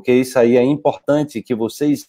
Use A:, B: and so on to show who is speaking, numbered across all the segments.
A: porque isso aí é importante que vocês,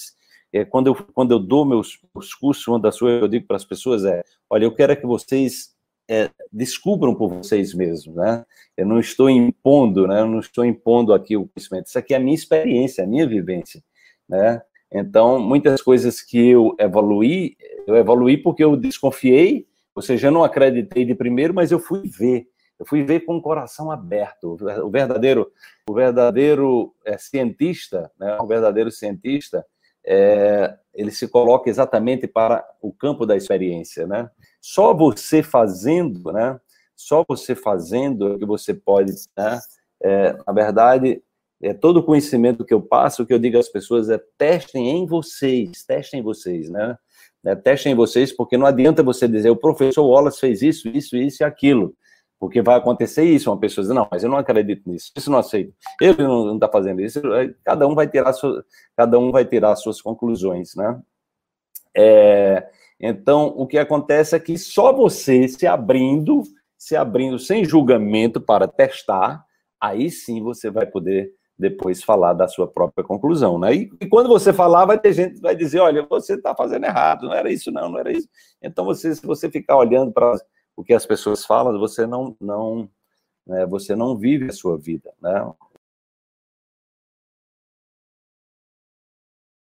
A: é, quando, eu, quando eu dou meus, meus cursos, uma das coisas que eu digo para as pessoas é, olha, eu quero que vocês é, descubram por vocês mesmos, né? Eu não estou impondo, né? Eu não estou impondo aqui o conhecimento. Isso aqui é a minha experiência, a minha vivência, né? Então, muitas coisas que eu evoluí, eu evoluí porque eu desconfiei, ou seja, eu não acreditei de primeiro, mas eu fui ver. Eu fui ver com o coração aberto. O verdadeiro, o verdadeiro é, cientista, né? O verdadeiro cientista, é, ele se coloca exatamente para o campo da experiência, né? Só você fazendo, né? Só você fazendo é que você pode, né? É, na verdade, é todo o conhecimento que eu passo, o que eu digo às pessoas é testem em vocês, testem em vocês, né? É, testem em vocês, porque não adianta você dizer o professor Wallace fez isso, isso, isso e aquilo, porque vai acontecer isso. Uma pessoa diz, não, mas eu não acredito nisso, isso não aceito. Ele não está fazendo isso. Cada um vai tirar sua, cada um vai tirar suas conclusões, né? É, então, o que acontece é que só você se abrindo, se abrindo sem julgamento para testar, aí sim você vai poder depois falar da sua própria conclusão, né? E, e quando você falar, vai ter gente que vai dizer, olha, você está fazendo errado, não era isso não, não era isso. Então, você, se você ficar olhando para o que as pessoas falam, você não, não, né, você não vive a sua vida, né?